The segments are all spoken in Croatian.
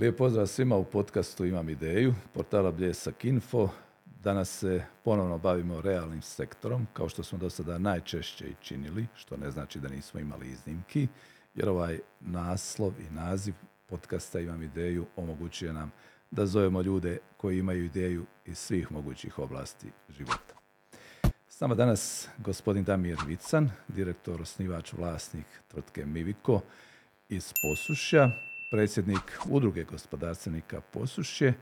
Lijep pozdrav svima u podcastu Imam ideju, portala Bljesak Info. Danas se ponovno bavimo realnim sektorom, kao što smo do sada najčešće i činili, što ne znači da nismo imali iznimki, jer ovaj naslov i naziv podcasta Imam ideju omogućuje nam da zovemo ljude koji imaju ideju iz svih mogućih oblasti života. S nama danas gospodin Damir Vican, direktor, osnivač, vlasnik tvrtke Miviko iz Posušja, predsjednik udruge gospodarstvenika Posušje,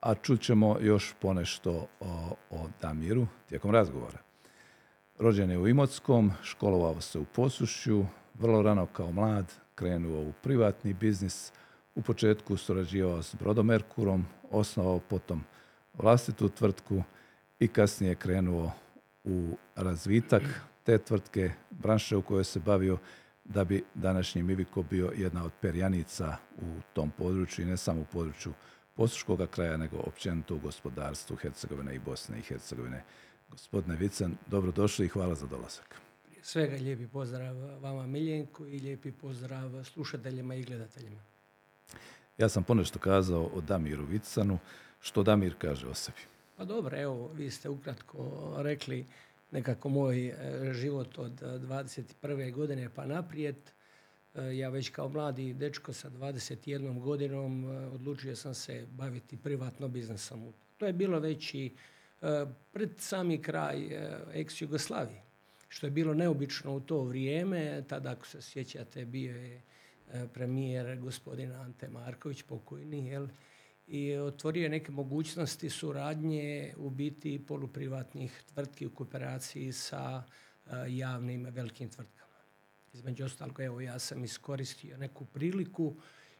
a čut ćemo još ponešto o, o Damiru tijekom razgovora. Rođen je u Imotskom, školovao se u Posušju, vrlo rano kao mlad krenuo u privatni biznis, u početku surađivao s Brodomerkurom, osnovao potom vlastitu tvrtku i kasnije krenuo u razvitak te tvrtke, branše u kojoj se bavio da bi današnji Miviko bio jedna od perjanica u tom području i ne samo u području Posuškog kraja, nego općenito u gospodarstvu Hercegovine i Bosne i Hercegovine. Gospodine Vicen, dobrodošli i hvala za dolazak. Svega lijepi pozdrav vama Miljenku i lijepi pozdrav slušateljima i gledateljima. Ja sam ponešto kazao o Damiru Vicanu. Što Damir kaže o sebi? Pa dobro, evo, vi ste ukratko rekli nekako moj e, život od 21. E, godine pa naprijed. E, ja već kao mladi dečko sa 21 godinom odlučio sam se baviti privatno biznesom. To je bilo već i pred sami kraj ex-Jugoslavije, što je bilo neobično u to vrijeme. Tada, ako se sjećate, bio je premijer gospodin Ante Marković, pokojni, jel? I otvorio neke mogućnosti suradnje u biti poluprivatnih tvrtki u kooperaciji sa e, javnim velikim tvrtkama. Između ostalog, evo ja sam iskoristio neku priliku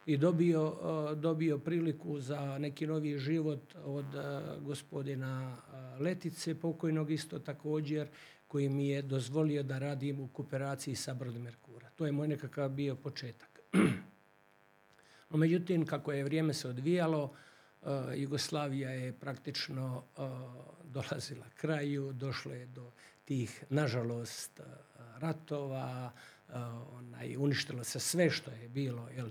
i dobio, e, dobio priliku za neki novi život od e, gospodina Letice, pokojnog isto također, koji mi je dozvolio da radim u kooperaciji sa Brodom Merkura. To je moj nekakav bio početak. No, međutim, kako je vrijeme se odvijalo, uh, Jugoslavija je praktično uh, dolazila kraju, došlo je do tih, nažalost, uh, ratova, onaj, uništilo se sve što je bilo jel,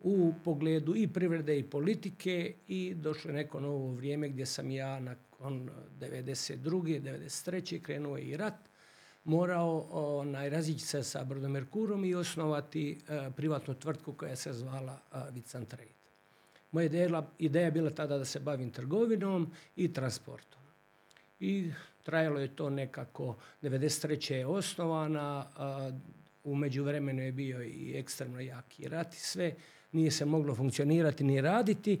u pogledu i privrede i politike i došlo je neko novo vrijeme gdje sam ja nakon 92. 93. krenuo i rat morao onaj, razići se sa Brodomerkurom i osnovati e, privatnu tvrtku koja se zvala uh, Vican Trade. Moja ideja, ideja je bila tada da se bavim trgovinom i transportom. I trajalo je to nekako, 93. je osnovana, u međuvremenu je bio i ekstremno jaki rat i sve, nije se moglo funkcionirati ni raditi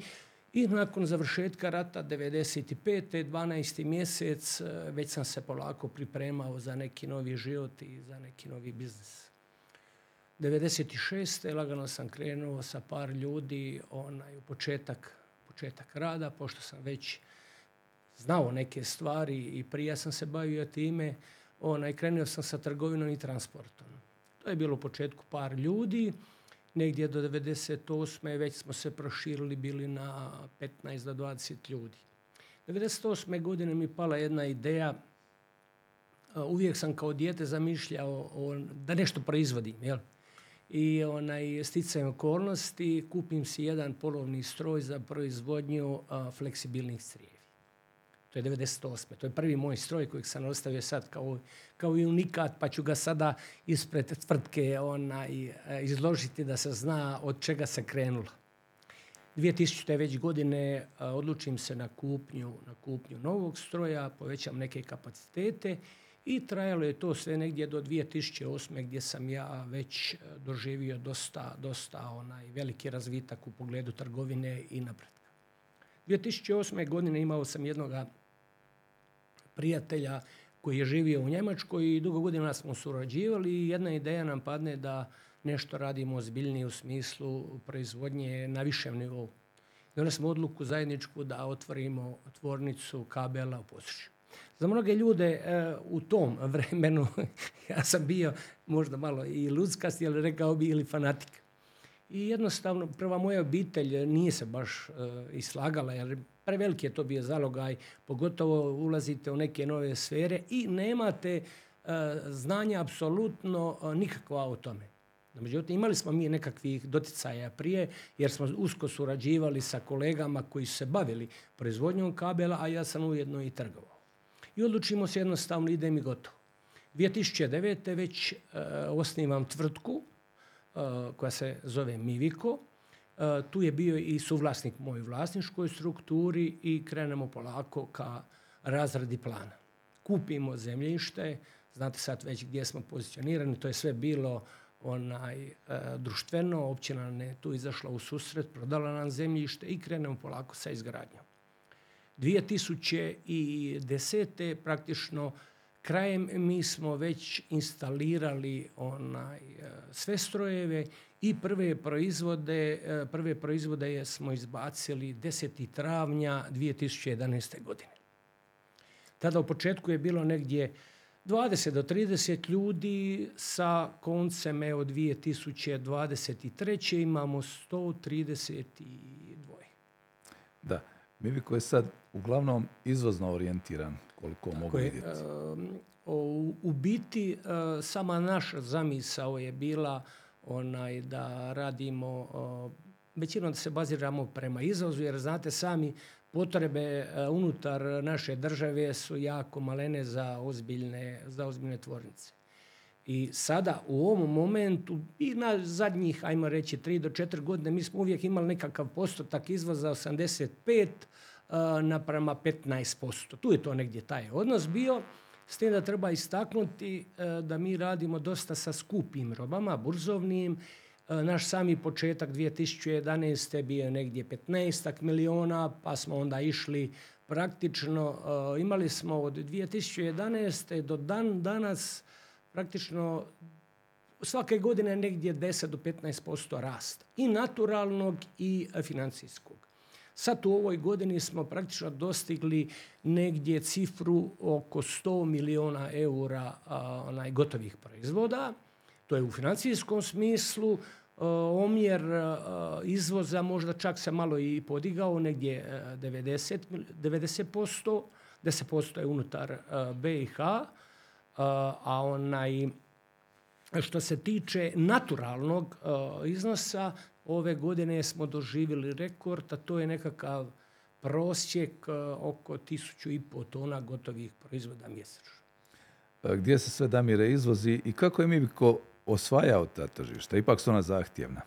i nakon završetka rata 95. 12. mjesec e, već sam se polako pripremao za neki novi život i za neki novi biznis. 96. lagano sam krenuo sa par ljudi onaj, u početak, početak rada, pošto sam već znao neke stvari i prije sam se bavio time, onaj, krenuo sam sa trgovinom i transportom. To je bilo u početku par ljudi, negdje do 98. već smo se proširili bili na 15 do 20 ljudi. 98. godine mi pala jedna ideja, uvijek sam kao dijete zamišljao da nešto proizvodim, jel? I onaj, sticajem okolnosti kupim si jedan polovni stroj za proizvodnju fleksibilnih crijevi. To je 98. To je prvi moj stroj kojeg sam ostavio sad kao, kao i unikat, pa ću ga sada ispred tvrtke onaj, izložiti da se zna od čega se krenulo. 2000. već godine odlučim se na kupnju, na kupnju novog stroja, povećam neke kapacitete i trajalo je to sve negdje do 2008. gdje sam ja već doživio dosta, dosta onaj veliki razvitak u pogledu trgovine i napretka. 2008. godine imao sam jednoga prijatelja koji je živio u Njemačkoj i dugo godina smo surađivali i jedna ideja nam padne da nešto radimo ozbiljnije u smislu proizvodnje na višem nivou. Donali smo odluku zajedničku da otvorimo tvornicu kabela u Posušju. Za mnoge ljude e, u tom vremenu, ja sam bio možda malo i ludzkast, ali rekao bi ili fanatik. I jednostavno, prva moja obitelj nije se baš uh, islagala, jer preveliki je to bio zalogaj, pogotovo ulazite u neke nove sfere i nemate uh, znanja apsolutno uh, nikakva o tome. Međutim, imali smo mi nekakvih doticaja prije, jer smo usko surađivali sa kolegama koji su se bavili proizvodnjom kabela, a ja sam ujedno i trgovao. I odlučimo se jednostavno, idem i gotovo. 2009. već uh, osnivam tvrtku koja se zove Miviko. Uh, tu je bio i suvlasnik moj vlasničkoj strukturi i krenemo polako ka razradi plana. Kupimo zemljište, znate sad već gdje smo pozicionirani, to je sve bilo onaj, e, društveno, općina je tu izašla u susret, prodala nam zemljište i krenemo polako sa izgradnjom. 2010. praktično krajem mi smo već instalirali onaj, e, sve strojeve i prve proizvode, e, prve proizvode smo izbacili 10. travnja 2011. godine. Tada u početku je bilo negdje 20 do 30 ljudi sa koncem evo 2023. imamo 132. Da, Miviko je sad uglavnom izvozno orijentiran, koliko Tako mogu je, vidjeti. u, u biti uh, sama naša zamisao je bila onaj da radimo uh, većinom da se baziramo prema izvozu, jer znate sami potrebe e, unutar naše države su jako malene za ozbiljne, za ozbiljne tvornice. I sada u ovom momentu i na zadnjih, ajmo reći, 3 do 4 godine mi smo uvijek imali nekakav postotak izvoza 85 uh, naprema 15%. Tu je to negdje taj odnos bio. S tim da treba istaknuti uh, da mi radimo dosta sa skupim robama, burzovnim E, naš sami početak 2011. bio negdje 15 miliona, pa smo onda išli praktično, e, imali smo od 2011. do dan danas praktično svake godine negdje 10 do 15% rast. I naturalnog i financijskog. Sad u ovoj godini smo praktično dostigli negdje cifru oko 100 miliona eura onaj, gotovih proizvoda. To je u financijskom smislu e, omjer e, izvoza možda čak se malo i podigao, negdje 90, e, 90%, 10% je unutar BiH, a onaj, što se tiče naturalnog iznosa, ove godine smo doživjeli rekord, a to je nekakav prosjek oko tisuću i pol tona gotovih proizvoda mjesečno. Gdje se sve Damire izvozi i kako je Miviko osvajao ta tržišta? Ipak su ona zahtjevna.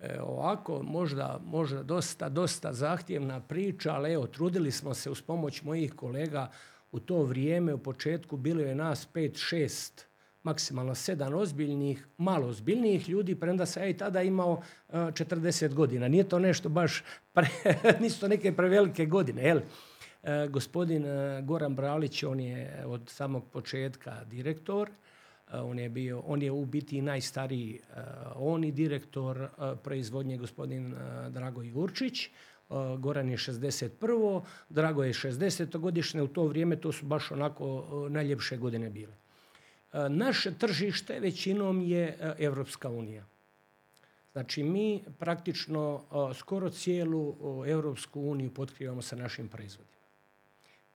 E, ovako, možda, možda dosta, dosta zahtjevna priča, ali evo, trudili smo se uz pomoć mojih kolega u to vrijeme, u početku bilo je nas pet, šest, maksimalno sedam ozbiljnih, malo ozbiljnijih ljudi, premda sam ja i tada imao uh, e, 40 godina. Nije to nešto baš, pre, nisu to neke prevelike godine, jel? E, gospodin e, Goran Bralić, on je od samog početka direktor, on je, bio, on je u biti najstariji, on i direktor proizvodnje gospodin Drago Jurčić. Goran je 61. Drago je 60. godišnje. U to vrijeme to su baš onako najljepše godine bile. Naše tržište većinom je Evropska unija. Znači mi praktično skoro cijelu Europsku uniju potkrivamo sa našim proizvodima.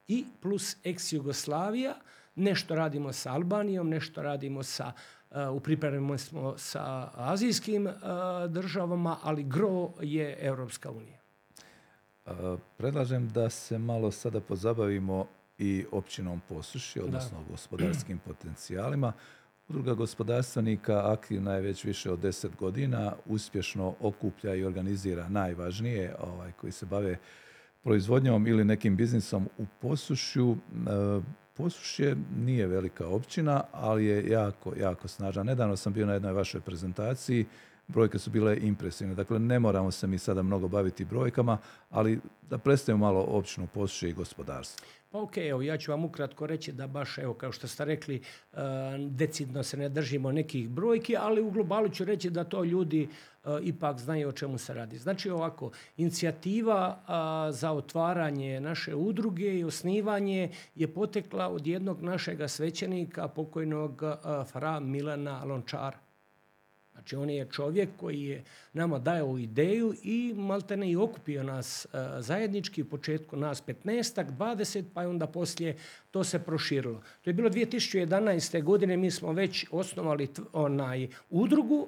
I plus ex-Jugoslavija, Nešto radimo sa Albanijom, nešto radimo sa, uh, u pripremimo smo sa azijskim državama, ali gro je Europska unija. Predlažem da se malo sada pozabavimo i općinom Posuši, odnosno da. gospodarskim potencijalima. Udruga gospodarstvenika aktivna je već više od deset godina, uspješno okuplja i organizira najvažnije ovaj, koji se bave proizvodnjom ili nekim biznisom u Posušju. Posušje nije velika općina, ali je jako, jako snažna. Nedavno sam bio na jednoj vašoj prezentaciji, brojke su bile impresivne. Dakle, ne moramo se mi sada mnogo baviti brojkama, ali da predstavimo malo općinu Posušje i gospodarstvo. Pa ok, evo, ja ću vam ukratko reći da baš, evo, kao što ste rekli, e, decidno se ne držimo nekih brojki, ali u globalu ću reći da to ljudi e, ipak znaju o čemu se radi. Znači ovako, inicijativa za otvaranje naše udruge i osnivanje je potekla od jednog našega svećenika, pokojnog Fra Milana Lončara. Znači on je čovjek koji je nama dao ideju i maltene i okupio nas uh, zajednički, u početku nas 15 20, pa je onda poslije to se proširilo. To je bilo 2011. godine, mi smo već osnovali onaj udrugu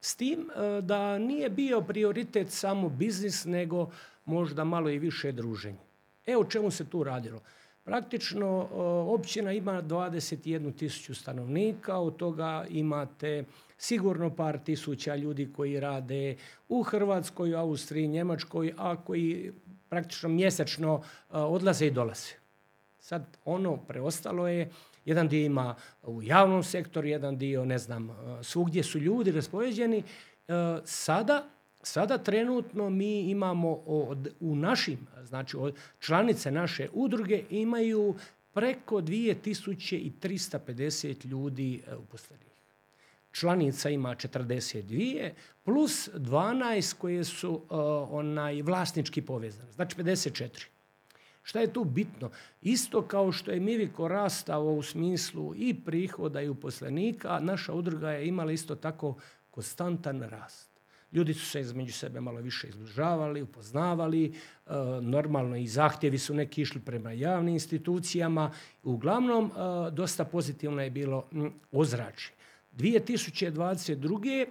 S tim da nije bio prioritet samo biznis, nego možda malo i više druženje. E o čemu se tu radilo? Praktično općina ima 21 tisuću stanovnika, od toga imate sigurno par tisuća ljudi koji rade u Hrvatskoj, Austriji, Njemačkoj, a koji praktično mjesečno odlaze i dolaze. Sad ono preostalo je, jedan dio ima u javnom sektoru, jedan dio ne znam, svugdje su ljudi raspoređeni. Sada Sada trenutno mi imamo od, u našim, znači od članice naše udruge imaju preko 2350 ljudi e, uposlenih. Članica ima 42 plus 12 koje su uh, onaj vlasnički povezane, znači 54. Šta je tu bitno? Isto kao što je Miviko rastao u smislu i prihoda i uposlenika, naša udruga je imala isto tako konstantan rast. Ljudi su se između sebe malo više izbližavali, upoznavali, e, normalno i zahtjevi su neki išli prema javnim institucijama. Uglavnom, e, dosta pozitivno je bilo ozračje. 2022.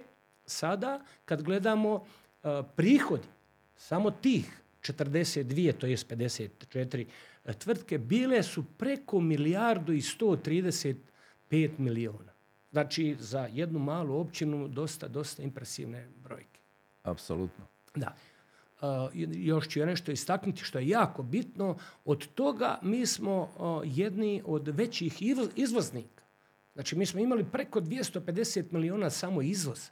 sada, kad gledamo e, prihodi samo tih 42, to je 54 tvrtke, bile su preko milijardu i 135 milijuna. Znači, za jednu malu općinu dosta, dosta impresivne brojke. Apsolutno. Da. Uh, još ću nešto istaknuti što je jako bitno. Od toga mi smo uh, jedni od većih izvoznika. Znači, mi smo imali preko 250 milijuna samo izvoza.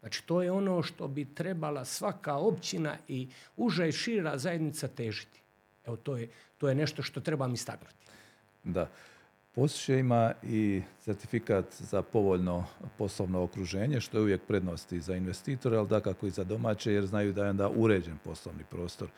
Znači, to je ono što bi trebala svaka općina i uža i šira zajednica težiti. Evo, to je, to je nešto što trebam istaknuti. Da. Posušje ima i certifikat za povoljno poslovno okruženje, što je uvijek prednosti za investitore, ali dakako i za domaće, jer znaju da je onda uređen poslovni prostor.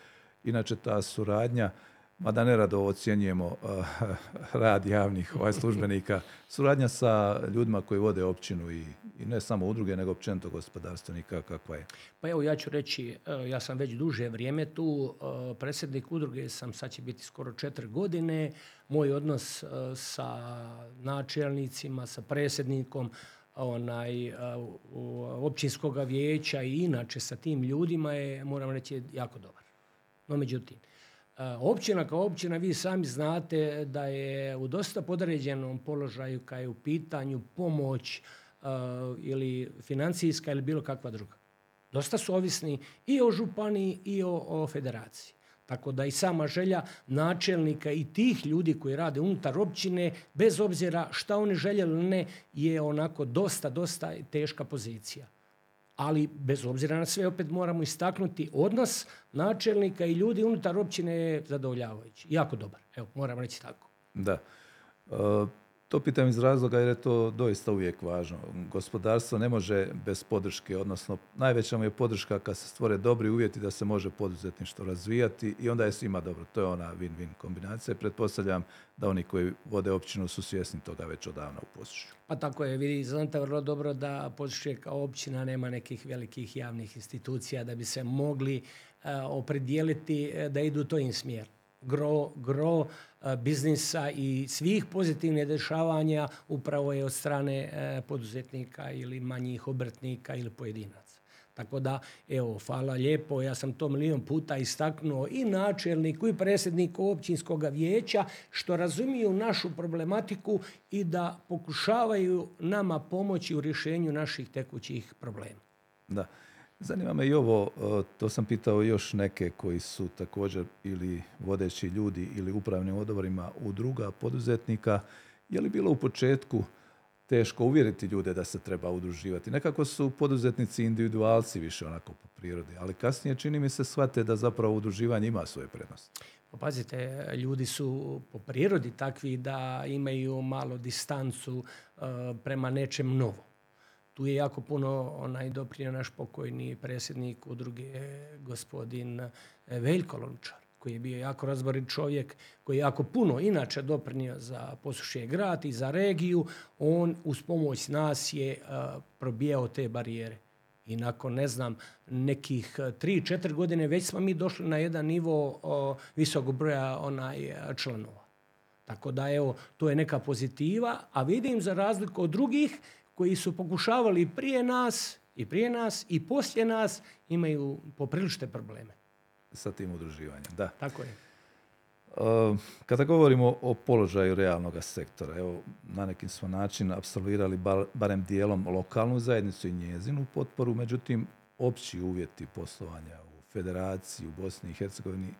Inače, ta suradnja mada nerado ocjenjujemo uh, rad javnih ovaj, službenika, suradnja sa ljudima koji vode općinu i, i ne samo udruge, nego općenito gospodarstvenika, kakva je? Pa evo, ja ću reći, uh, ja sam već duže vrijeme tu, uh, predsjednik udruge sam, sad će biti skoro četiri godine, moj odnos sa načelnicima, sa predsjednikom, onaj, općinskog vijeća i inače sa tim ljudima je, moram reći, jako dobar. No, međutim, Općina kao općina, vi sami znate da je u dosta podređenom položaju kad je u pitanju pomoć ili financijska ili bilo kakva druga. Dosta su ovisni i o županiji i o, o federaciji. Tako da i sama želja načelnika i tih ljudi koji rade unutar općine, bez obzira šta oni željeli ili ne, je onako dosta, dosta teška pozicija ali bez obzira na sve opet moramo istaknuti odnos načelnika i ljudi unutar općine je zadovoljavajući. Jako dobar. Evo, moram reći tako. Da. E, to pitam iz razloga jer je to doista uvijek važno. Gospodarstvo ne može bez podrške, odnosno najveća mu je podrška kad se stvore dobri uvjeti da se može poduzetništvo razvijati i onda je svima dobro. To je ona win-win kombinacija. Pretpostavljam da oni koji vode općinu su svjesni toga već odavno u Posušju. Pa tako je, vidi, znate vrlo dobro da Posušje kao općina nema nekih velikih javnih institucija da bi se mogli uh, opredijeliti uh, da idu to im smjer gro, gro e, biznisa i svih pozitivnih dešavanja upravo je od strane e, poduzetnika ili manjih obrtnika ili pojedinaca. Tako da, evo, hvala lijepo, ja sam to milijon puta istaknuo i načelniku i predsjedniku općinskog vijeća što razumiju našu problematiku i da pokušavaju nama pomoći u rješenju naših tekućih problema. Da. Zanima me i ovo, e, to sam pitao još neke koji su također ili vodeći ljudi ili upravnim odborima udruga poduzetnika. Je li bilo u početku teško uvjeriti ljude da se treba udruživati? Nekako su poduzetnici individualci više onako po prirodi, ali kasnije čini mi se shvate da zapravo udruživanje ima svoje prednosti. Pa pazite, ljudi su po prirodi takvi da imaju malo distancu uh, prema nečem novom. Tu je jako puno onaj doprinio naš pokojni predsjednik udruge gospodin e, Veljko Lončar koji je bio jako razborit čovjek, koji je jako puno inače doprinio za posušje grad i za regiju, on uz pomoć nas je uh, probijao te barijere. I nakon, ne znam, nekih 3-4 godine već smo mi došli na jedan nivo visokog broja onaj članova. Tako da, evo, to je neka pozitiva, a vidim za razliku od drugih koji su pokušavali prije nas i prije nas i poslije nas imaju poprilične probleme. Sa tim udruživanjem, da. Tako je. Ehm, kada govorimo o položaju realnog sektora, evo, na nekim smo način apsolvirali barem dijelom lokalnu zajednicu i njezinu potporu, međutim, opći uvjeti poslovanja u federaciji, u Bosni i Hercegovini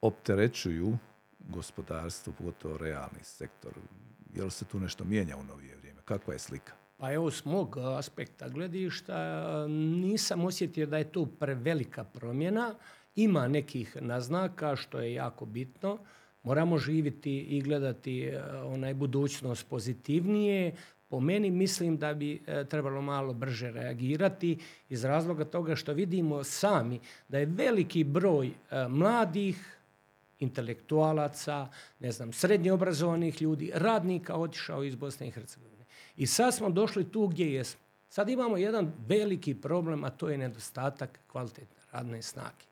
opterećuju gospodarstvo, pogotovo realni sektor. Je li se tu nešto mijenja u novije vrijeme? Kakva je slika? Pa evo s mog aspekta gledišta nisam osjetio da je to prevelika promjena. Ima nekih naznaka što je jako bitno. Moramo živjeti i gledati e, onaj budućnost pozitivnije. Po meni mislim da bi e, trebalo malo brže reagirati iz razloga toga što vidimo sami da je veliki broj e, mladih intelektualaca, ne znam, srednje obrazovanih ljudi, radnika otišao iz Bosne i Hercegovine. I sad smo došli tu gdje jesmo. Sad imamo jedan veliki problem, a to je nedostatak kvalitetne radne snage.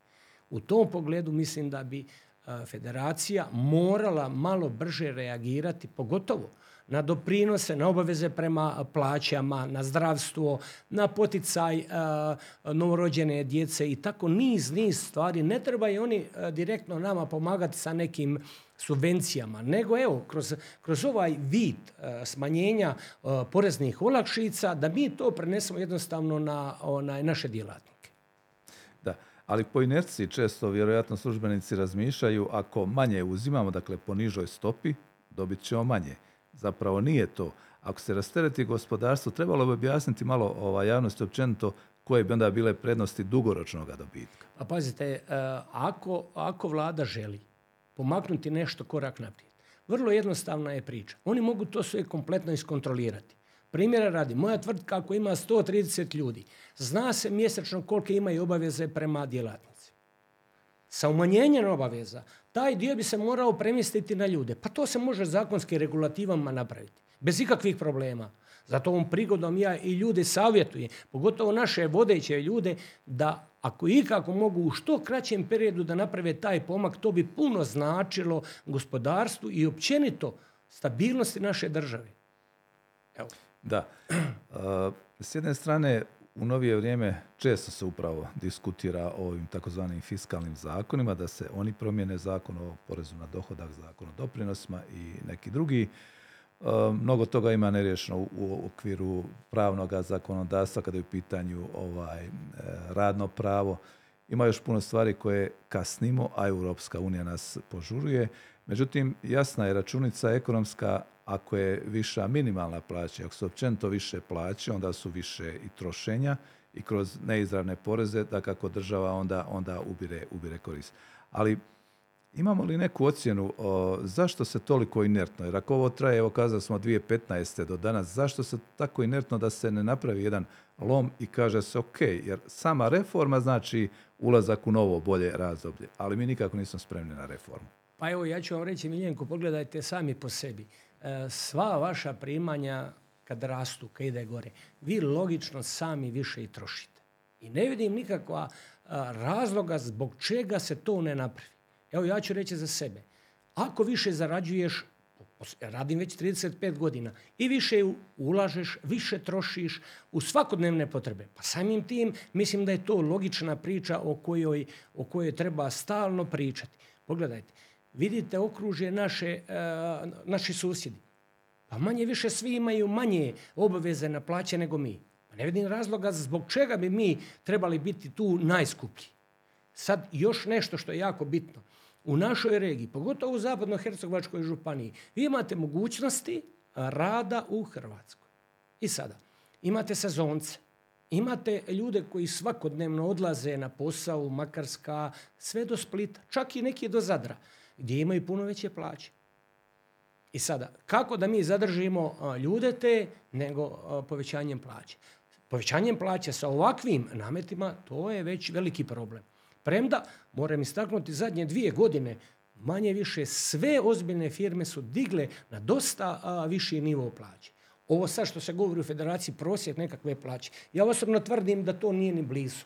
U tom pogledu mislim da bi federacija morala malo brže reagirati, pogotovo na doprinose, na obaveze prema plaćama, na zdravstvo, na poticaj novorođene djece i tako niz, niz stvari. Ne treba i oni direktno nama pomagati sa nekim subvencijama, nego evo, kroz, kroz ovaj vid smanjenja poreznih olakšica, da mi to prenesemo jednostavno na onaj, naše djelatnike. Da, ali po inerciji često vjerojatno službenici razmišljaju ako manje uzimamo, dakle po nižoj stopi, dobit ćemo manje zapravo nije to. Ako se rastereti gospodarstvo, trebalo bi objasniti malo ova javnosti općenito koje bi onda bile prednosti dugoročnog dobitka. A pazite, e, ako, ako vlada želi pomaknuti nešto korak naprijed, vrlo jednostavna je priča. Oni mogu to sve kompletno iskontrolirati. Primjera radi, moja tvrtka ako ima 130 ljudi, zna se mjesečno kolike imaju obaveze prema djelatnici. Sa umanjenjem obaveza taj dio bi se morao premjestiti na ljude. Pa to se može zakonskim regulativama napraviti. Bez ikakvih problema. Zato ovom prigodom ja i ljude savjetujem, pogotovo naše vodeće ljude, da ako ikako mogu u što kraćem periodu da naprave taj pomak, to bi puno značilo gospodarstvu i općenito stabilnosti naše države. Evo. Da. S jedne strane, u novije vrijeme često se upravo diskutira o ovim takozvanim fiskalnim zakonima, da se oni promijene zakon o porezu na dohodak, zakon o doprinosima i neki drugi. Mnogo toga ima neriješeno u, okviru pravnog zakonodavstva kada je u pitanju ovaj, e, radno pravo. Ima još puno stvari koje kasnimo, a Europska unija nas požuruje. Međutim, jasna je računica ekonomska ako je viša minimalna plaća, ako su općenito više plaće, onda su više i trošenja i kroz neizravne poreze, da kako država onda, onda ubire, ubire korist. Ali imamo li neku ocjenu o, zašto se toliko inertno, jer ako ovo traje, evo kazali smo 2015. do danas, zašto se tako inertno da se ne napravi jedan lom i kaže se ok, jer sama reforma znači ulazak u novo bolje razdoblje, ali mi nikako nismo spremni na reformu. Pa evo ja ću vam reći Miljenko, pogledajte sami po sebi. E, sva vaša primanja kad rastu, kad ide gore, vi logično sami više i trošite. I ne vidim nikakva razloga zbog čega se to ne napravi. Evo ja ću reći za sebe. Ako više zarađuješ, radim već 35 godina, i više ulažeš, više trošiš u svakodnevne potrebe. Pa samim tim mislim da je to logična priča o kojoj, o kojoj treba stalno pričati. Pogledajte, vidite okružje naše, e, naši susjedi. Pa manje više svi imaju manje obaveze na plaće nego mi. Pa ne vidim razloga zbog čega bi mi trebali biti tu najskuplji. Sad još nešto što je jako bitno. U našoj regiji, pogotovo u zapadno-hercegovačkoj županiji, vi imate mogućnosti rada u Hrvatskoj. I sada, imate sezonce, imate ljude koji svakodnevno odlaze na posao u Makarska, sve do Splita, čak i neki do Zadra gdje imaju puno veće plaće. I sada, kako da mi zadržimo ljude te nego povećanjem plaće? Povećanjem plaće sa ovakvim nametima, to je već veliki problem. Premda, moram istaknuti, zadnje dvije godine manje više sve ozbiljne firme su digle na dosta viši nivo plaće. Ovo sad što se govori u federaciji prosjek nekakve plaće. Ja osobno tvrdim da to nije ni blizu.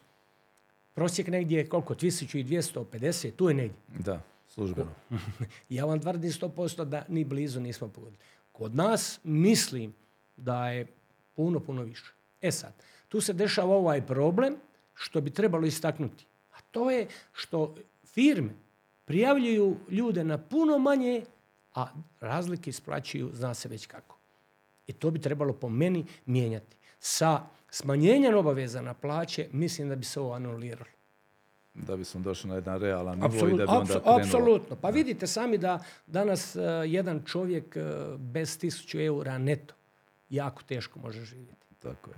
Prosjek negdje je koliko? 1250, tu je negdje. Da. Službeno. ja vam tvrdim 100% da ni blizu nismo pogodili. Kod nas mislim da je puno, puno više. E sad, tu se dešava ovaj problem što bi trebalo istaknuti. To je što firme prijavljuju ljude na puno manje, a razlike isplaćuju zna se već kako. I to bi trebalo po meni mijenjati. Sa smanjenjem obaveza na plaće mislim da bi se ovo anuliralo. Da bismo došli na jedan realan nivo i da bi onda Apsolutno. Pa vidite sami da danas uh, jedan čovjek uh, bez tisuću eura neto jako teško može živjeti. Tako je.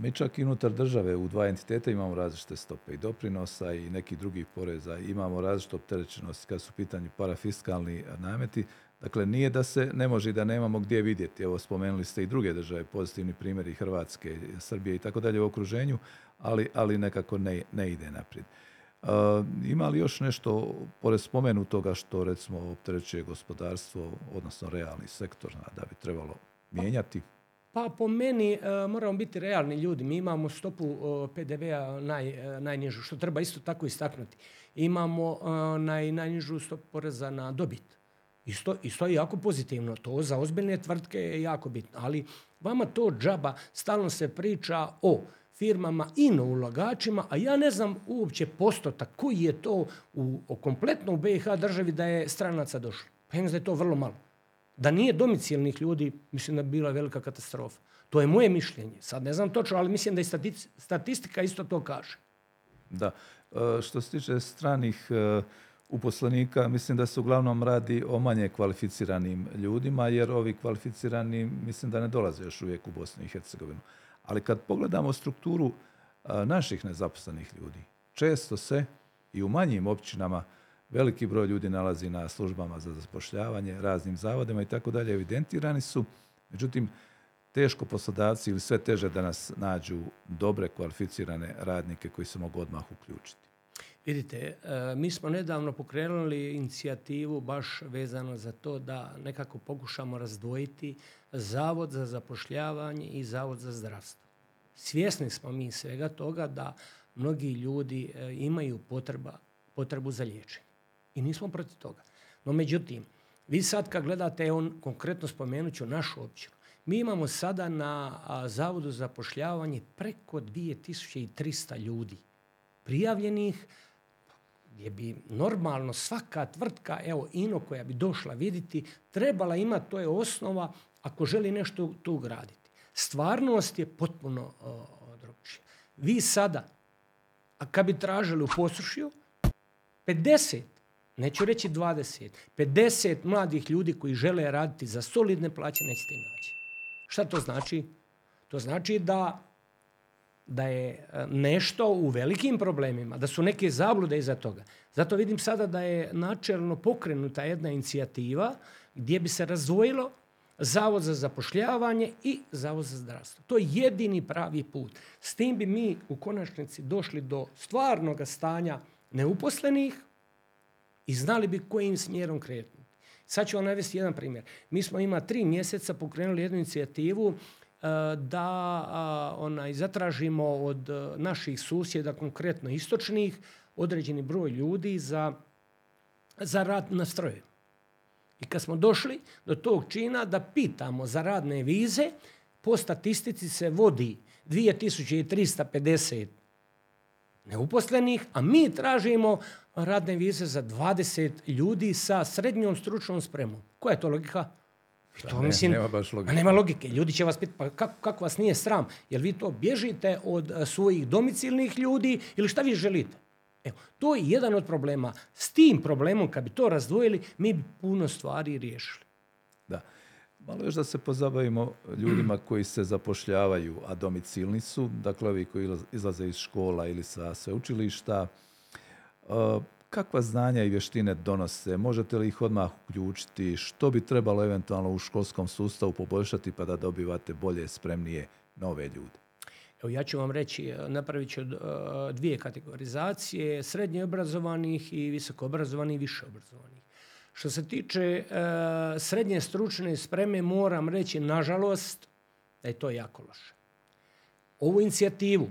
Mi čak i unutar države u dva entiteta imamo različite stope i doprinosa i nekih drugih poreza. Imamo različitu opterećenost kad su u pitanju parafiskalni nameti. Dakle, nije da se ne može i da nemamo gdje vidjeti. Evo, spomenuli ste i druge države, pozitivni primjeri Hrvatske, Srbije i tako dalje u okruženju, ali, ali nekako ne, ne ide naprijed. Uh, ima li još nešto, pored spomenutoga, što recimo opterećuje gospodarstvo, odnosno realni sektor, da bi trebalo mijenjati? Pa po meni uh, moramo biti realni ljudi. Mi imamo stopu uh, PDV-a naj, uh, najnižu, što treba isto tako istaknuti. Imamo naj, najnižu stopu poreza na dobit. Isto, isto je jako pozitivno. To za ozbiljne tvrtke je jako bitno. Ali vama to džaba, stalno se priča o firmama i na ulagačima, a ja ne znam uopće postotak koji je to u, kompletno u BiH državi da je stranaca došlo. Pa da je to vrlo malo. Da nije domicilnih ljudi, mislim da bi bila velika katastrofa. To je moje mišljenje. Sad ne znam točno, ali mislim da i statistika isto to kaže. Da. E, što se tiče stranih e, uposlenika, mislim da se uglavnom radi o manje kvalificiranim ljudima, jer ovi kvalificirani mislim da ne dolaze još uvijek u Bosnu i Hercegovinu. Ali kad pogledamo strukturu e, naših nezaposlenih ljudi, često se i u manjim općinama veliki broj ljudi nalazi na službama za zapošljavanje, raznim zavodima i tako dalje, evidentirani su. Međutim, teško poslodavci ili sve teže da nas nađu dobre kvalificirane radnike koji se mogu odmah uključiti. Vidite, e, mi smo nedavno pokrenuli inicijativu baš vezano za to da nekako pokušamo razdvojiti Zavod za zapošljavanje i Zavod za zdravstvo. Svjesni smo mi svega toga da mnogi ljudi e, imaju potreba, potrebu za liječenje. I nismo protiv toga. No međutim, vi sad kad gledate, on konkretno spomenut ću našu općinu, mi imamo sada na Zavodu za zapošljavanje preko 2300 ljudi prijavljenih, gdje bi normalno svaka tvrtka, evo Ino koja bi došla vidjeti, trebala imati, to je osnova ako želi nešto tu graditi. Stvarnost je potpuno drugčija. Vi sada, a kad bi tražili u posrušju, 50, neću reći 20, 50 mladih ljudi koji žele raditi za solidne plaće nećete naći. Šta to znači? To znači da da je e, nešto u velikim problemima, da su neke zablude iza toga. Zato vidim sada da je načelno pokrenuta jedna inicijativa gdje bi se razdvojilo Zavod za zapošljavanje i Zavod za zdravstvo. To je jedini pravi put. S tim bi mi u konačnici došli do stvarnog stanja neuposlenih i znali bi kojim smjerom kretnuti. Sad ću vam navesti jedan primjer. Mi smo ima tri mjeseca pokrenuli jednu inicijativu E, da onaj, zatražimo od e, naših susjeda, konkretno istočnih, određeni broj ljudi za, za rad na stroju. I kad smo došli do tog čina da pitamo za radne vize, po statistici se vodi 2350 neuposlenih, a mi tražimo radne vize za 20 ljudi sa srednjom stručnom spremom. Koja je to logika? To, ne, mislim, nema baš logike. Nema logike. Ljudi će vas pitati, pa kako, kako vas nije sram? Jel vi to bježite od uh, svojih domicilnih ljudi ili šta vi želite? Evo, to je jedan od problema. S tim problemom, kad bi to razdvojili, mi bi puno stvari riješili. Da. Malo još da se pozabavimo ljudima koji se zapošljavaju, a domicilni su, dakle ovi koji izlaze iz škola ili sa sveučilišta. Uh, kakva znanja i vještine donose? Možete li ih odmah uključiti? Što bi trebalo eventualno u školskom sustavu poboljšati pa da dobivate bolje, spremnije nove ljude? Evo ja ću vam reći, e, napravit ću e, dvije kategorizacije, srednje obrazovanih i visoko obrazovanih i više obrazovanih. Što se tiče srednje stručne spreme, moram reći, nažalost, da je to jako loše. Ovu inicijativu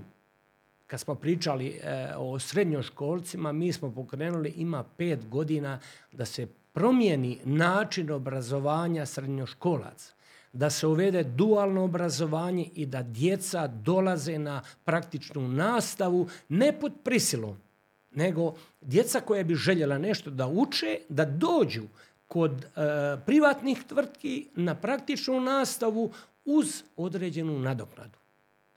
kad smo pričali e, o srednjoškolcima, mi smo pokrenuli, ima pet godina da se promijeni način obrazovanja srednjoškolaca. da se uvede dualno obrazovanje i da djeca dolaze na praktičnu nastavu ne pod prisilom, nego djeca koja bi željela nešto da uče, da dođu kod e, privatnih tvrtki na praktičnu nastavu uz određenu nadoknadu.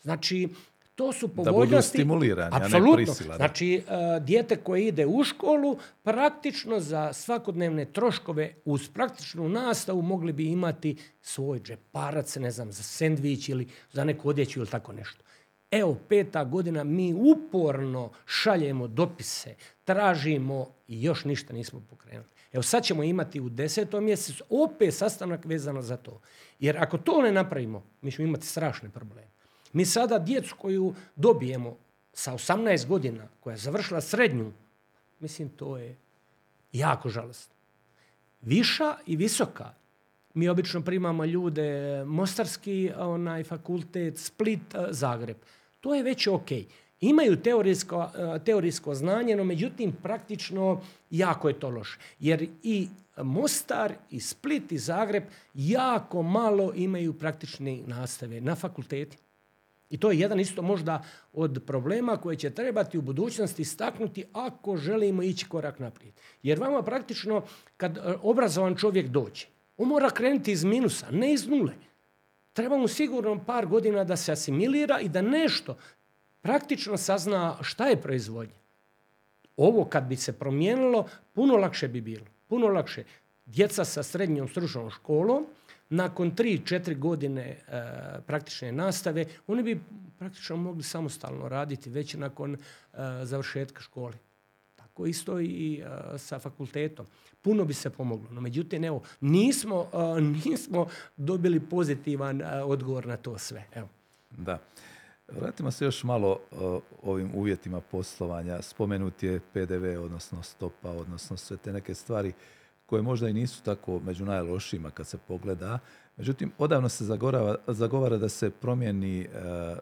Znači, to su povoljnosti. Da budu stimulirani, Apsolutno. a ne prisila. Znači, e, dijete koje ide u školu, praktično za svakodnevne troškove uz praktičnu nastavu mogli bi imati svoj džeparac, ne znam, za sendvič ili za neku odjeću ili tako nešto. Evo, peta godina, mi uporno šaljemo dopise, tražimo i još ništa nismo pokrenuli. Evo sad ćemo imati u desetom mjesecu opet sastanak vezano za to. Jer ako to ne napravimo, mi ćemo imati strašne probleme. Mi sada djecu koju dobijemo sa 18 godina, koja je završila srednju, mislim to je jako žalostno. Viša i visoka. Mi obično primamo ljude Mostarski onaj fakultet, Split, eh, Zagreb. To je već ok. Imaju teorijsko, eh, teorijsko znanje, no međutim praktično jako je to loše. Jer i Mostar, i Split, i Zagreb jako malo imaju praktične nastave na fakulteti. I to je jedan isto možda od problema koje će trebati u budućnosti istaknuti ako želimo ići korak naprijed. Jer vama praktično kad e, obrazovan čovjek dođe, on mora krenuti iz minusa, ne iz nule. Treba mu sigurno par godina da se asimilira i da nešto praktično sazna šta je proizvodnja. Ovo kad bi se promijenilo, puno lakše bi bilo. Puno lakše. Djeca sa srednjom stručnom školom, nakon 3-4 godine e, praktične nastave, oni bi praktično mogli samostalno raditi već nakon e, završetka škole. Tako isto i e, sa fakultetom. Puno bi se pomoglo. No međutim, evo, nismo, nismo dobili pozitivan odgovor na to sve. Evo. Da. Vratimo se još malo o ovim uvjetima poslovanja. Spomenut je PDV, odnosno stopa, odnosno sve te neke stvari koje možda i nisu tako među najlošijima kad se pogleda. Međutim, odavno se zagovara da se promijeni e,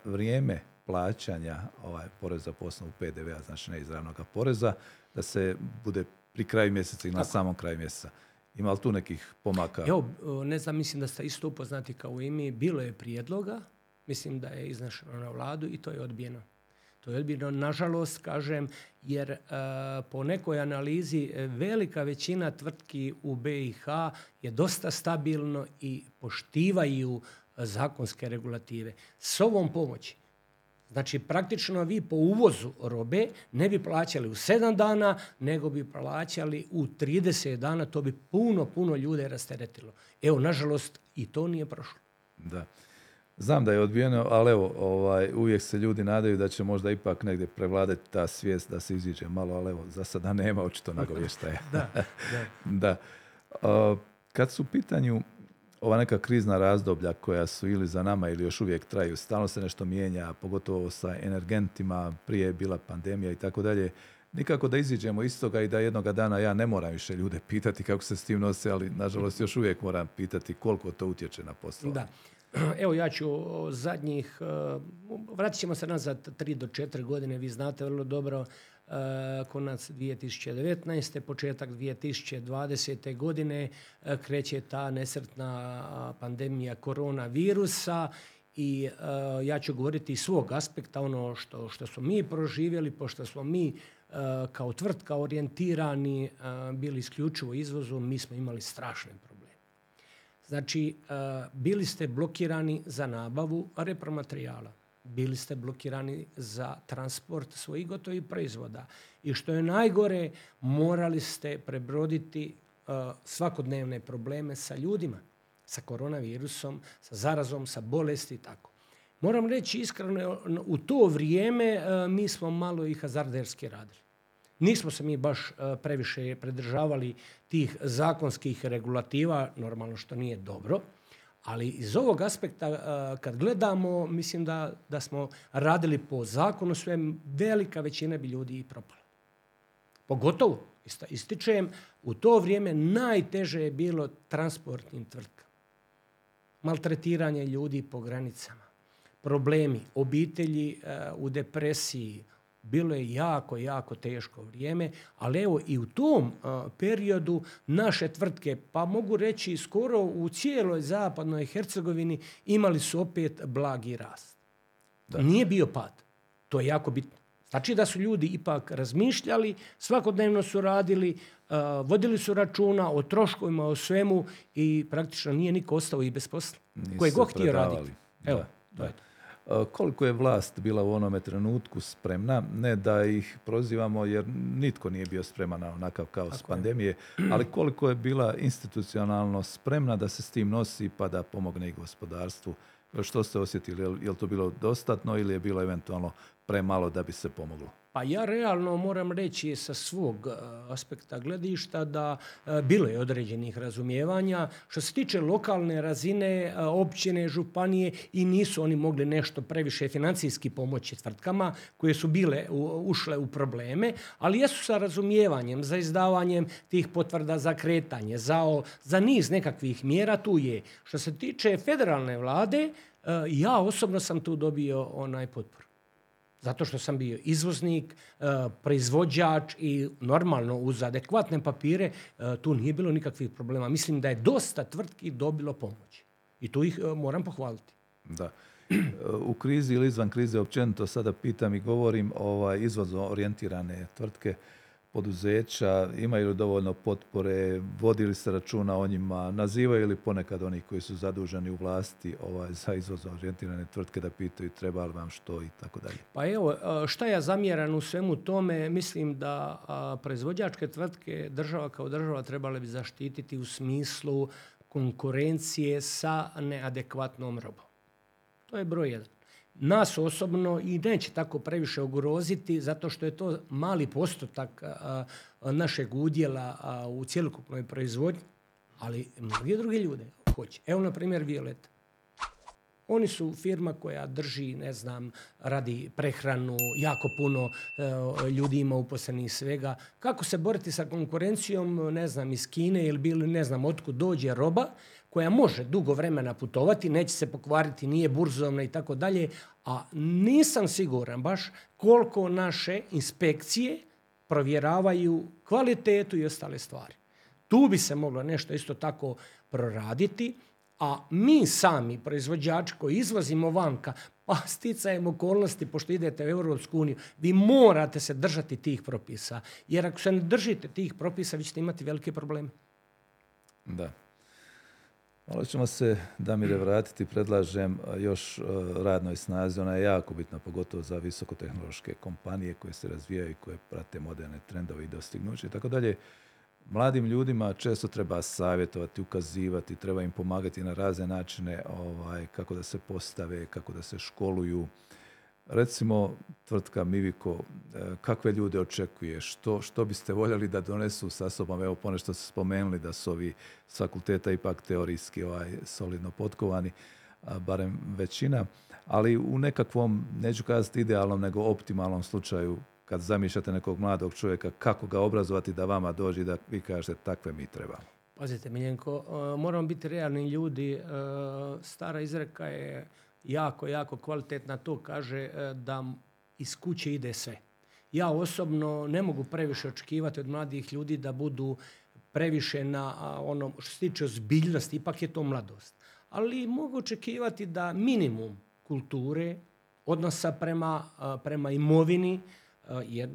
vrijeme plaćanja ovaj, poreza po osnovu PDV-a, znači neizravnog poreza, da se bude pri kraju mjeseca i na samom kraju mjeseca. Ima li tu nekih pomaka? Evo, ne znam, mislim da ste isto upoznati kao i mi. Bilo je prijedloga, mislim da je iznašeno na vladu i to je odbijeno. To je odbijeno, nažalost, kažem, jer e, po nekoj analizi e, velika većina tvrtki u BiH je dosta stabilno i poštivaju zakonske regulative. S ovom pomoći, Znači, praktično vi po uvozu robe ne bi plaćali u 7 dana, nego bi plaćali u 30 dana. To bi puno, puno ljude rasteretilo. Evo, nažalost, i to nije prošlo. Da. Znam da je odbijeno, ali evo, ovaj, uvijek se ljudi nadaju da će možda ipak negdje prevladati ta svijest da se iziđe malo, ali evo, za sada nema očito nagovještaja. da, da. da. kad su u pitanju ova neka krizna razdoblja koja su ili za nama ili još uvijek traju, stalno se nešto mijenja, pogotovo sa energentima, prije je bila pandemija i tako dalje, nikako da iziđemo iz toga i da jednoga dana ja ne moram više ljude pitati kako se s tim nose, ali nažalost još uvijek moram pitati koliko to utječe na posao. Da. Evo ja ću zadnjih, e, vratit ćemo se nazad 3 do 4 godine, vi znate vrlo dobro, e, konac 2019. početak 2020. godine e, kreće ta nesretna pandemija koronavirusa i ja ću govoriti iz svog aspekta ono što, što smo mi proživjeli, pošto smo mi kao tvrtka orijentirani bili isključivo izvozom, mi smo imali strašne probleme. Znači, bili ste blokirani za nabavu repromaterijala. Bili ste blokirani za transport svojih gotovih proizvoda. I što je najgore, morali ste prebroditi svakodnevne probleme sa ljudima, sa koronavirusom, sa zarazom, sa bolesti i tako. Moram reći iskreno, u to vrijeme mi smo malo i hazarderski radili. Nismo se mi baš e, previše predržavali tih zakonskih regulativa, normalno što nije dobro, ali iz ovog aspekta e, kad gledamo, mislim da, da smo radili po zakonu sve, velika većina bi ljudi i propala. Pogotovo, ističem, u to vrijeme najteže je bilo transportnim tvrtkama. Maltretiranje ljudi po granicama, problemi, obitelji e, u depresiji, bilo je jako, jako teško vrijeme, ali evo i u tom periodu naše tvrtke, pa mogu reći skoro u cijeloj zapadnoj Hercegovini imali su opet blagi rast. Nije bio pad. To je jako bitno. Znači da su ljudi ipak razmišljali, svakodnevno su radili, vodili su računa o troškovima, o svemu i praktično nije niko ostao i bez posla. Koje god htio raditi. Evo, da. Koliko je vlast bila u onome trenutku spremna, ne da ih prozivamo jer nitko nije bio spreman na onakav kaos pandemije, ali koliko je bila institucionalno spremna da se s tim nosi pa da pomogne i gospodarstvu. Što ste osjetili? Je li to bilo dostatno ili je bilo eventualno premalo da bi se pomoglo? Pa ja realno moram reći sa svog e, aspekta gledišta da e, bilo je određenih razumijevanja. Što se tiče lokalne razine, e, općine, županije i nisu oni mogli nešto previše financijski pomoći tvrtkama koje su bile ušle u probleme, ali jesu sa razumijevanjem za izdavanjem tih potvrda za kretanje, za, za niz nekakvih mjera tu je. Što se tiče federalne vlade, ja osobno sam tu dobio onaj potporu. Zato što sam bio izvoznik, e, proizvođač i normalno uz adekvatne papire e, tu nije bilo nikakvih problema. Mislim da je dosta tvrtki dobilo pomoć. I tu ih e, moram pohvaliti. Da. U krizi ili izvan krize općenito sada pitam i govorim ovaj, izvozno orijentirane tvrtke poduzeća, imaju li dovoljno potpore, vodili se računa o njima, nazivaju li ponekad oni koji su zaduženi u vlasti ovaj, za izvozno orijentirane tvrtke da pitaju treba li vam što i tako dalje. Pa evo, šta ja zamjeram u svemu tome, mislim da proizvođačke tvrtke država kao država trebale bi zaštititi u smislu konkurencije sa neadekvatnom robom. To je broj jedan nas osobno i neće tako previše ugroziti zato što je to mali postotak našeg udjela u cjelokupnoj proizvodnji, ali mnogi drugi ljude hoće. Evo na primjer Violet. Oni su firma koja drži, ne znam, radi prehranu, jako puno e, ljudi ima uposlenih svega. Kako se boriti sa konkurencijom, ne znam, iz Kine ili ne znam, otkud dođe roba, koja može dugo vremena putovati, neće se pokvariti, nije burzovna i tako dalje, a nisam siguran baš koliko naše inspekcije provjeravaju kvalitetu i ostale stvari. Tu bi se moglo nešto isto tako proraditi, a mi sami, proizvođači koji izvozimo vanka, pa sticajem okolnosti, pošto idete u Europsku uniju, vi morate se držati tih propisa. Jer ako se ne držite tih propisa, vi ćete imati velike probleme. Da. Malo ćemo se, Damire, vratiti, predlažem još radnoj snazi. Ona je jako bitna, pogotovo za visokotehnološke kompanije koje se razvijaju i koje prate moderne trendove i dostignuće i tako dalje. Mladim ljudima često treba savjetovati, ukazivati, treba im pomagati na razne načine ovaj, kako da se postave, kako da se školuju, Recimo, tvrtka Miviko, e, kakve ljude očekuje? Što, što biste voljeli da donesu sa sobom? Evo, ponešto ste spomenuli da su ovi s fakulteta ipak teorijski ovaj, solidno potkovani, barem većina. Ali u nekakvom, neću kazati idealnom, nego optimalnom slučaju, kad zamišljate nekog mladog čovjeka, kako ga obrazovati da vama dođe da vi kažete takve mi trebamo? Pazite, Miljenko, e, moramo biti realni ljudi. E, stara izreka je jako, jako kvalitetna. To kaže e, da iz kuće ide sve. Ja osobno ne mogu previše očekivati od mladih ljudi da budu previše na onom što se tiče ozbiljnosti, ipak je to mladost. Ali mogu očekivati da minimum kulture, odnosa prema, prema imovini, jer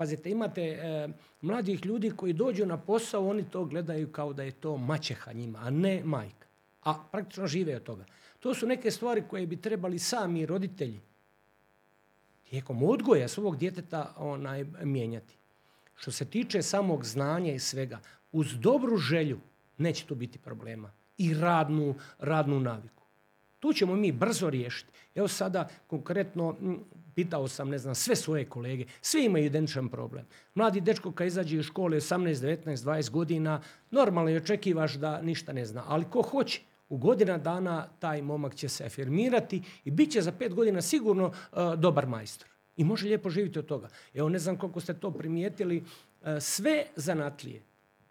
Pazite, imate e, mladih ljudi koji dođu na posao, oni to gledaju kao da je to maćeha njima, a ne majka. A praktično žive od toga. To su neke stvari koje bi trebali sami roditelji tijekom odgoja svog djeteta onaj, mijenjati. Što se tiče samog znanja i svega, uz dobru želju neće tu biti problema. I radnu, radnu naviku. Tu ćemo mi brzo riješiti. Evo sada konkretno pitao sam, ne znam, sve svoje kolege, svi imaju identičan problem. Mladi dečko kad izađe iz škole 18, 19, 20 godina, normalno je očekivaš da ništa ne zna. Ali ko hoće, u godina dana taj momak će se afirmirati i bit će za pet godina sigurno uh, dobar majstor. I može lijepo živjeti od toga. Evo ne znam koliko ste to primijetili, uh, sve zanatlije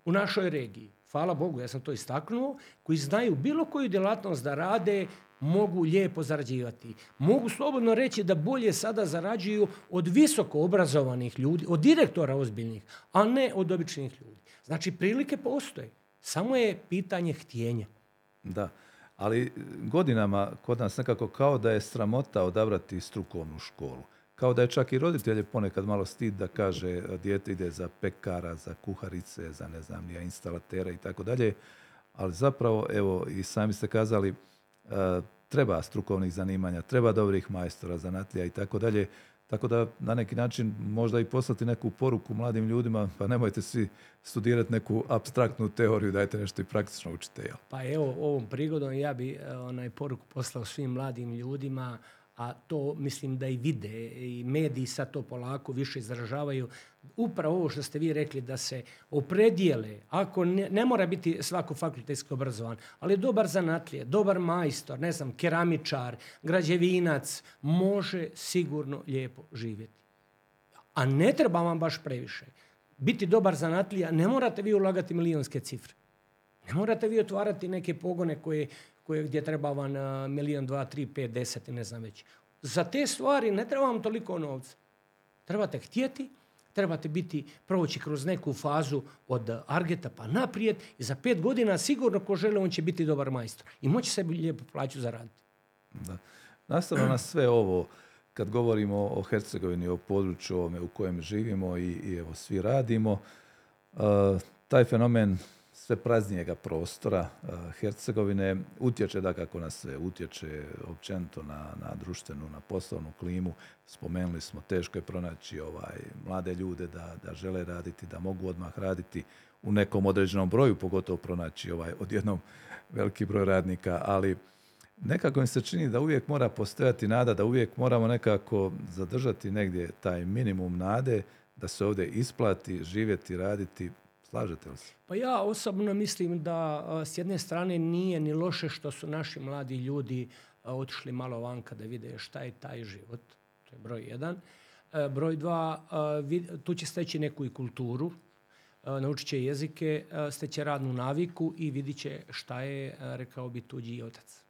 u našoj regiji, hvala Bogu, ja sam to istaknuo, koji znaju bilo koju djelatnost da rade, mogu lijepo zarađivati. Mogu slobodno reći da bolje sada zarađuju od visoko obrazovanih ljudi, od direktora ozbiljnih, a ne od običnih ljudi. Znači, prilike postoje. Samo je pitanje htjenja. Da, ali godinama kod nas nekako kao da je sramota odabrati strukovnu školu. Kao da je čak i roditelje ponekad malo stid da kaže dijete ide za pekara, za kuharice, za ne znam, nija instalatera i tako dalje. Ali zapravo, evo, i sami ste kazali, e, treba strukovnih zanimanja, treba dobrih majstora, zanatlija i tako dalje. Tako da na neki način možda i poslati neku poruku mladim ljudima, pa nemojte svi studirati neku abstraktnu teoriju, dajte nešto i praktično učite. Jel? Pa evo, ovom prigodom ja bi e, onaj poruku poslao svim mladim ljudima, a to mislim da i vide i mediji sad to polako više izražavaju. Upravo ovo što ste vi rekli da se opredijele, ako ne, mora biti svako fakultetski obrazovan, ali dobar zanatlije, dobar majstor, ne znam, keramičar, građevinac, može sigurno lijepo živjeti. A ne treba vam baš previše. Biti dobar zanatlija, ne morate vi ulagati milijonske cifre. Ne morate vi otvarati neke pogone koje koje, gdje treba vam milijon, dva, tri, pet, deset i ne znam već. Za te stvari ne treba vam toliko novca. Trebate htjeti, trebate biti, proći kroz neku fazu od argeta pa naprijed i za pet godina sigurno ko žele on će biti dobar majstor i moći sebi lijepo plaću zaraditi. Da. Nastavno na sve ovo, kad govorimo o Hercegovini, o području ovome u kojem živimo i, i evo svi radimo, taj fenomen sve praznijega prostora eh, Hercegovine utječe da kako nas sve utječe općenito na, na društvenu, na poslovnu klimu. Spomenuli smo, teško je pronaći ovaj, mlade ljude da, da žele raditi, da mogu odmah raditi u nekom određenom broju, pogotovo pronaći ovaj, odjednom veliki broj radnika, ali nekako mi se čini da uvijek mora postojati nada, da uvijek moramo nekako zadržati negdje taj minimum nade da se ovdje isplati, živjeti, raditi, Slažete li se? Pa ja osobno mislim da s jedne strane nije ni loše što su naši mladi ljudi otišli malo vanka da vide šta je taj život. To je broj jedan. E, broj dva, tu će steći neku i kulturu, naučit će jezike, steće radnu naviku i vidit će šta je, rekao bi, tuđi otac.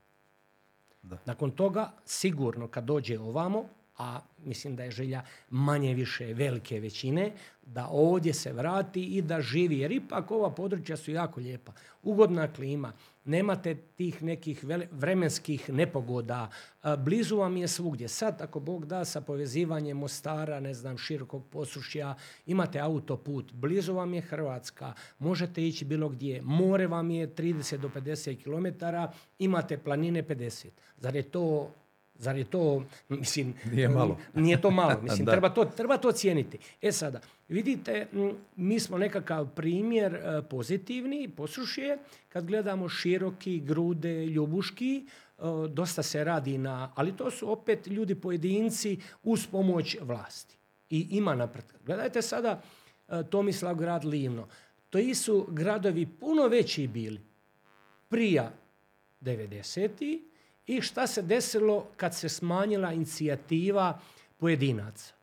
Da. Nakon toga, sigurno kad dođe ovamo, a mislim da je želja manje više velike većine, da ovdje se vrati i da živi. Jer ipak ova područja su jako lijepa. Ugodna klima, nemate tih nekih vremenskih nepogoda, blizu vam je svugdje. Sad, ako Bog da, sa povezivanjem Mostara, ne znam, širokog posušja, imate autoput, blizu vam je Hrvatska, možete ići bilo gdje, more vam je 30 do 50 km, imate planine 50. Zar je to Zar je to, mislim... Nije malo. Nije to malo, mislim, treba to, treba to cijeniti. E sada, vidite, mi smo nekakav primjer e, pozitivni, poslušije, kad gledamo široki, grude, ljubuški, e, dosta se radi na, ali to su opet ljudi pojedinci uz pomoć vlasti. I ima napretka. Gledajte sada e, Tomislav grad Livno. To su gradovi puno veći bili prija 90 i šta se desilo kad se smanjila inicijativa pojedinaca.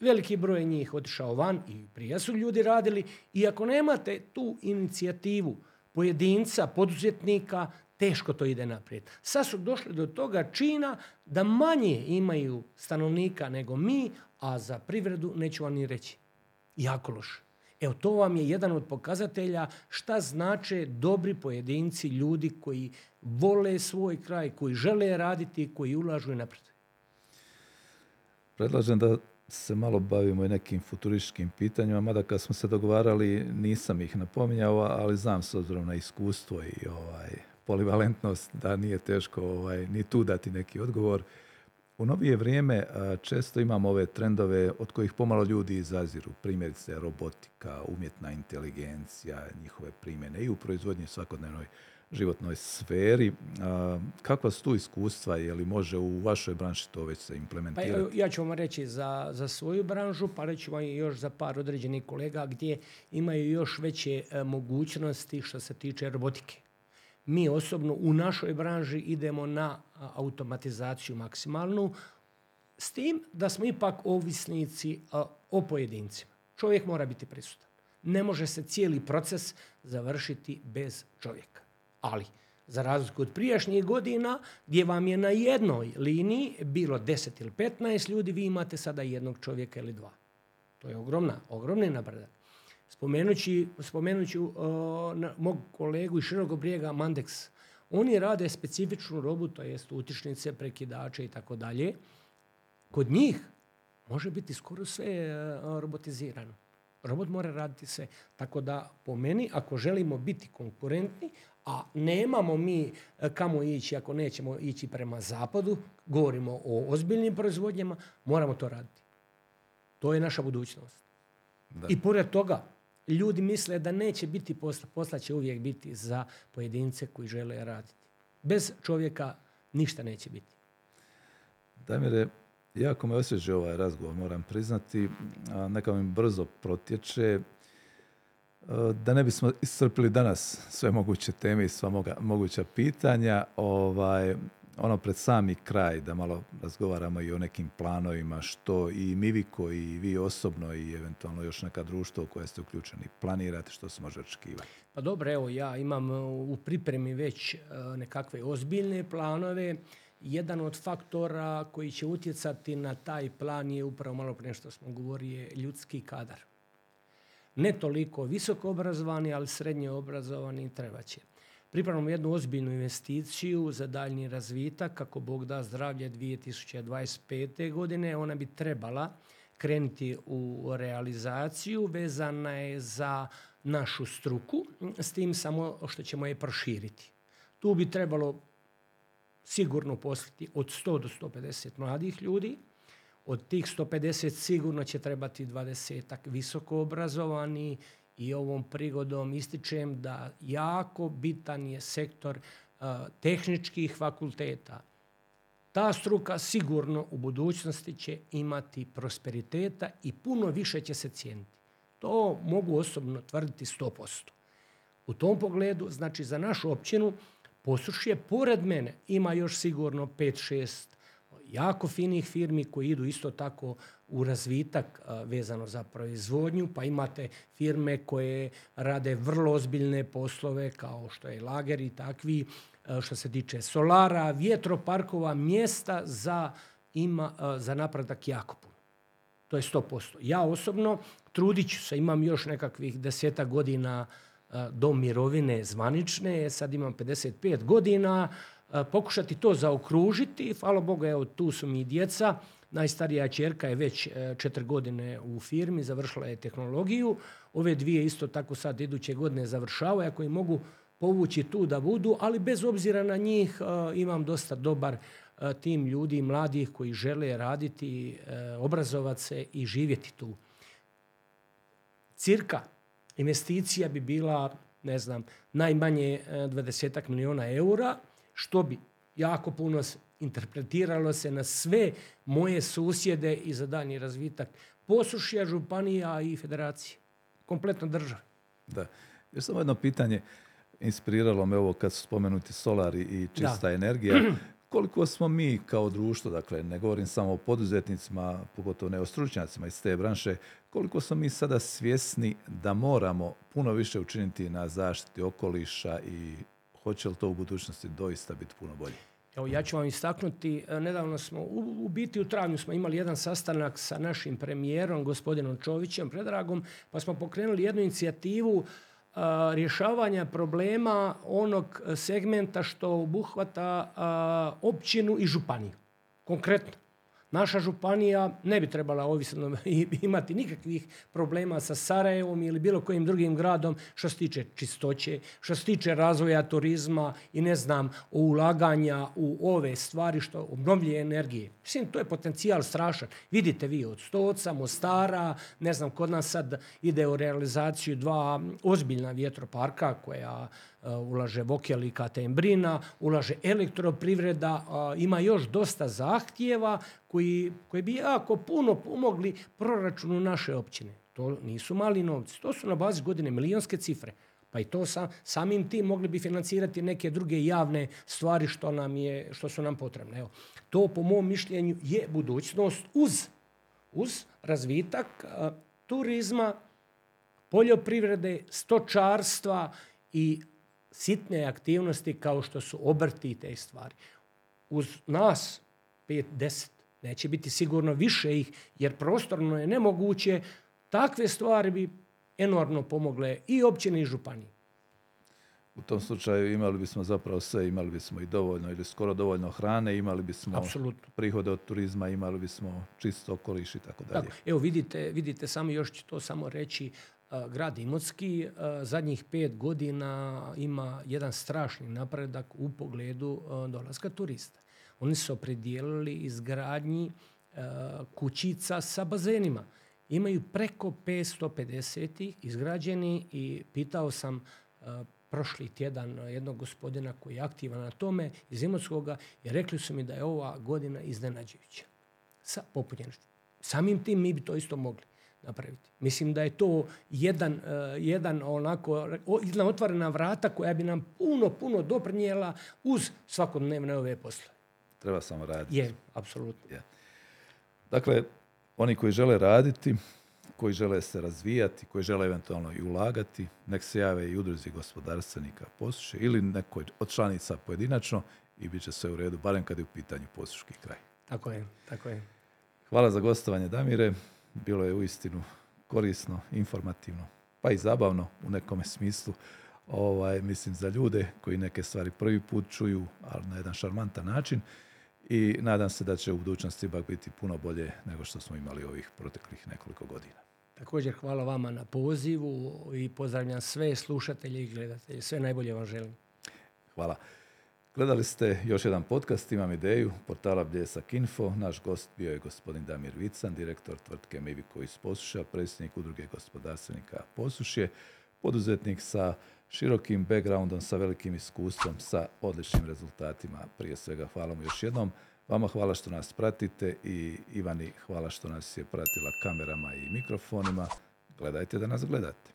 Veliki broj njih otišao van i prije su ljudi radili i ako nemate tu inicijativu pojedinca, poduzetnika, teško to ide naprijed. Sad su došli do toga čina da manje imaju stanovnika nego mi, a za privredu neću vam ni reći. Jako loše. Evo, to vam je jedan od pokazatelja šta znače dobri pojedinci, ljudi koji vole svoj kraj, koji žele raditi, koji ulažu i naprijed. Predlažem da se malo bavimo i nekim futurističkim pitanjima, mada kad smo se dogovarali nisam ih napominjao, ali znam s obzirom na iskustvo i ovaj, polivalentnost da nije teško ovaj, ni tu dati neki odgovor. U novije vrijeme često imamo ove trendove od kojih pomalo ljudi izaziru. Primjerice robotika, umjetna inteligencija, njihove primjene i u proizvodnji svakodnevnoj životnoj sferi. Kakva su tu iskustva? Je li može u vašoj branši to već se implementirati? Pa, ja ću vam reći za, za svoju branžu, pa reći vam još za par određenih kolega gdje imaju još veće e, mogućnosti što se tiče robotike. Mi osobno u našoj branži idemo na automatizaciju maksimalnu, s tim da smo ipak ovisnici o pojedincima. Čovjek mora biti prisutan. ne može se cijeli proces završiti bez čovjeka. Ali, za razliku od prijašnjih godina, gdje vam je na jednoj liniji bilo 10 ili 15 ljudi, vi imate sada jednog čovjeka ili dva. To je ogromna, ogromni napredak. Spomenući, spomenući uh, mog kolegu iz Širokog brijega Mandex, oni rade specifičnu robu, to jest utičnice, prekidače i tako dalje. Kod njih može biti skoro sve uh, robotizirano. Robot mora raditi sve. Tako da po meni, ako želimo biti konkurentni, a nemamo mi uh, kamo ići ako nećemo ići prema zapadu, govorimo o ozbiljnim proizvodnjama, moramo to raditi. To je naša budućnost. I pored toga, ljudi misle da neće biti posla, posla će uvijek biti za pojedince koji žele raditi. Bez čovjeka ništa neće biti. Damire, jako me osjeća ovaj razgovor, moram priznati. Neka mi brzo protječe. Da ne bismo iscrpili danas sve moguće teme i sva moguća pitanja, ovaj, ono pred sami kraj da malo razgovaramo i o nekim planovima što i Miviko i vi osobno i eventualno još neka društva u koje ste uključeni planirate što se može očekivati? Pa dobro, evo ja imam u pripremi već e, nekakve ozbiljne planove. Jedan od faktora koji će utjecati na taj plan je upravo malo prije što smo govorili ljudski kadar. Ne toliko visoko obrazovani, ali srednje obrazovani treba će pripremamo jednu ozbiljnu investiciju za daljnji razvitak, kako Bog da zdravlje 2025. godine. Ona bi trebala krenuti u realizaciju, vezana je za našu struku, s tim samo što ćemo je proširiti. Tu bi trebalo sigurno posliti od 100 do 150 mladih ljudi, od tih 150 sigurno će trebati 20 visoko obrazovani i ovom prigodom ističem da jako bitan je sektor uh, tehničkih fakulteta. Ta struka sigurno u budućnosti će imati prosperiteta i puno više će se cijeniti. To mogu osobno tvrditi 100%. U tom pogledu, znači za našu općinu, Posušje, pored mene, ima još sigurno 5-6 jako finih firmi koji idu isto tako u razvitak vezano za proizvodnju, pa imate firme koje rade vrlo ozbiljne poslove kao što je lager i takvi, što se tiče solara, vjetroparkova, mjesta za, ima, za napredak jako puno. To je 100%. Ja osobno trudit ću se, imam još nekakvih deseta godina do mirovine zvanične, sad imam 55 godina, pokušati to zaokružiti. Hvala Bogu, evo tu su mi djeca. Najstarija čerka je već e, četiri godine u firmi, završila je tehnologiju. Ove dvije isto tako sad iduće godine završavaju, ako im mogu povući tu da budu, ali bez obzira na njih e, imam dosta dobar e, tim ljudi, mladih koji žele raditi, obrazovati se i živjeti tu. Cirka investicija bi bila, ne znam, najmanje 20 milijuna eura, što bi jako puno interpretiralo se na sve moje susjede i za daljnji razvitak posušja, županija i federacije. Kompletno država. Da. Još samo jedno pitanje. Inspiriralo me ovo kad su spomenuti solari i čista energija. Koliko smo mi kao društvo, dakle ne govorim samo o poduzetnicima, pogotovo ne o stručnjacima iz te branše, koliko smo mi sada svjesni da moramo puno više učiniti na zaštiti okoliša i hoće li to u budućnosti doista biti puno bolje? Evo, ja ću vam istaknuti, e, nedavno smo, u, biti u travnju smo imali jedan sastanak sa našim premijerom, gospodinom Čovićem, Predragom, pa smo pokrenuli jednu inicijativu rješavanja problema onog segmenta što obuhvata općinu i županiju. Konkretno, Naša županija ne bi trebala ovisno imati nikakvih problema sa Sarajevom ili bilo kojim drugim gradom što se tiče čistoće, što se tiče razvoja turizma i ne znam, ulaganja u ove stvari što obnovlje energije. Mislim, to je potencijal strašan. Vidite vi od Stoca, Mostara, ne znam, kod nas sad ide u realizaciju dva ozbiljna vjetroparka koja Uh, ulaže Vokel i Katembrina, ulaže elektroprivreda, ima još dosta zahtjeva koji, koji bi jako puno pomogli proračunu naše općine. To nisu mali novci, to su na bazi godine milijonske cifre. Pa i to samim tim mogli bi financirati neke druge javne stvari što, nam je, što su nam potrebne. Evo, to po mom mišljenju je budućnost uz, uz razvitak turizma, poljoprivrede, stočarstva i sitne aktivnosti kao što su obrti i te stvari. Uz nas, 5-10, neće biti sigurno više ih, jer prostorno je nemoguće, takve stvari bi enormno pomogle i općini i županiji. U tom slučaju imali bismo zapravo sve, imali bismo i dovoljno ili skoro dovoljno hrane, imali bismo Apsolutno. prihode od turizma, imali bismo čisto okoliš i tako dalje. Evo vidite, vidite samo još ću to samo reći, grad Imotski zadnjih pet godina ima jedan strašni napredak u pogledu dolaska turista. Oni su opredijelili izgradnji kućica sa bazenima. Imaju preko 550 izgrađeni i pitao sam prošli tjedan jednog gospodina koji je aktivan na tome iz Imotskoga i rekli su mi da je ova godina iznenađujuća sa popunjenošću. Samim tim mi bi to isto mogli napraviti. Mislim da je to jedan, uh, jedan onako, jedna otvorena vrata koja bi nam puno, puno doprinijela uz svakodnevne ove poslove. Treba samo raditi. Je, apsolutno. Je. Dakle, oni koji žele raditi, koji žele se razvijati, koji žele eventualno i ulagati, nek se jave i udruzi gospodarstvenika posuše ili nekoj od članica pojedinačno i bit će sve u redu, barem kad je u pitanju posuški kraj. Tako je, tako je. Hvala za gostovanje Damire. Bilo je uistinu korisno, informativno, pa i zabavno u nekome smislu. Ovaj, mislim za ljude koji neke stvari prvi put čuju, ali na jedan šarmantan način i nadam se da će u budućnosti ipak biti puno bolje nego što smo imali ovih proteklih nekoliko godina. Također hvala vama na pozivu i pozdravljam sve slušatelje i gledatelje. Sve najbolje vam želim. Hvala. Gledali ste još jedan podcast, imam ideju, portala Bljesak Info. Naš gost bio je gospodin Damir Vican, direktor tvrtke Miviko iz Posuša, predsjednik udruge gospodarstvenika Posušje, poduzetnik sa širokim backgroundom, sa velikim iskustvom, sa odličnim rezultatima. Prije svega hvala mu još jednom. Vama hvala što nas pratite i Ivani hvala što nas je pratila kamerama i mikrofonima. Gledajte da nas gledate.